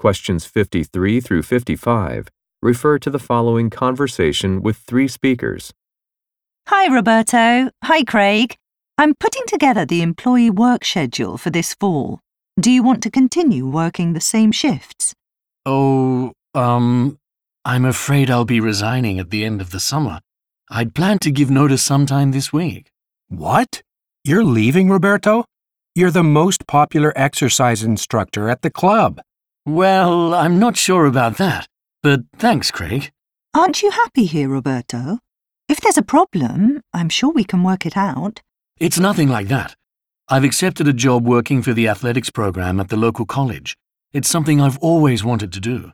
Questions 53 through 55 refer to the following conversation with three speakers. Hi, Roberto. Hi, Craig. I'm putting together the employee work schedule for this fall. Do you want to continue working the same shifts? Oh, um, I'm afraid I'll be resigning at the end of the summer. I'd planned to give notice sometime this week. What? You're leaving, Roberto? You're the most popular exercise instructor at the club. Well, I'm not sure about that, but thanks, Craig. Aren't you happy here, Roberto? If there's a problem, I'm sure we can work it out. It's nothing like that. I've accepted a job working for the athletics program at the local college. It's something I've always wanted to do.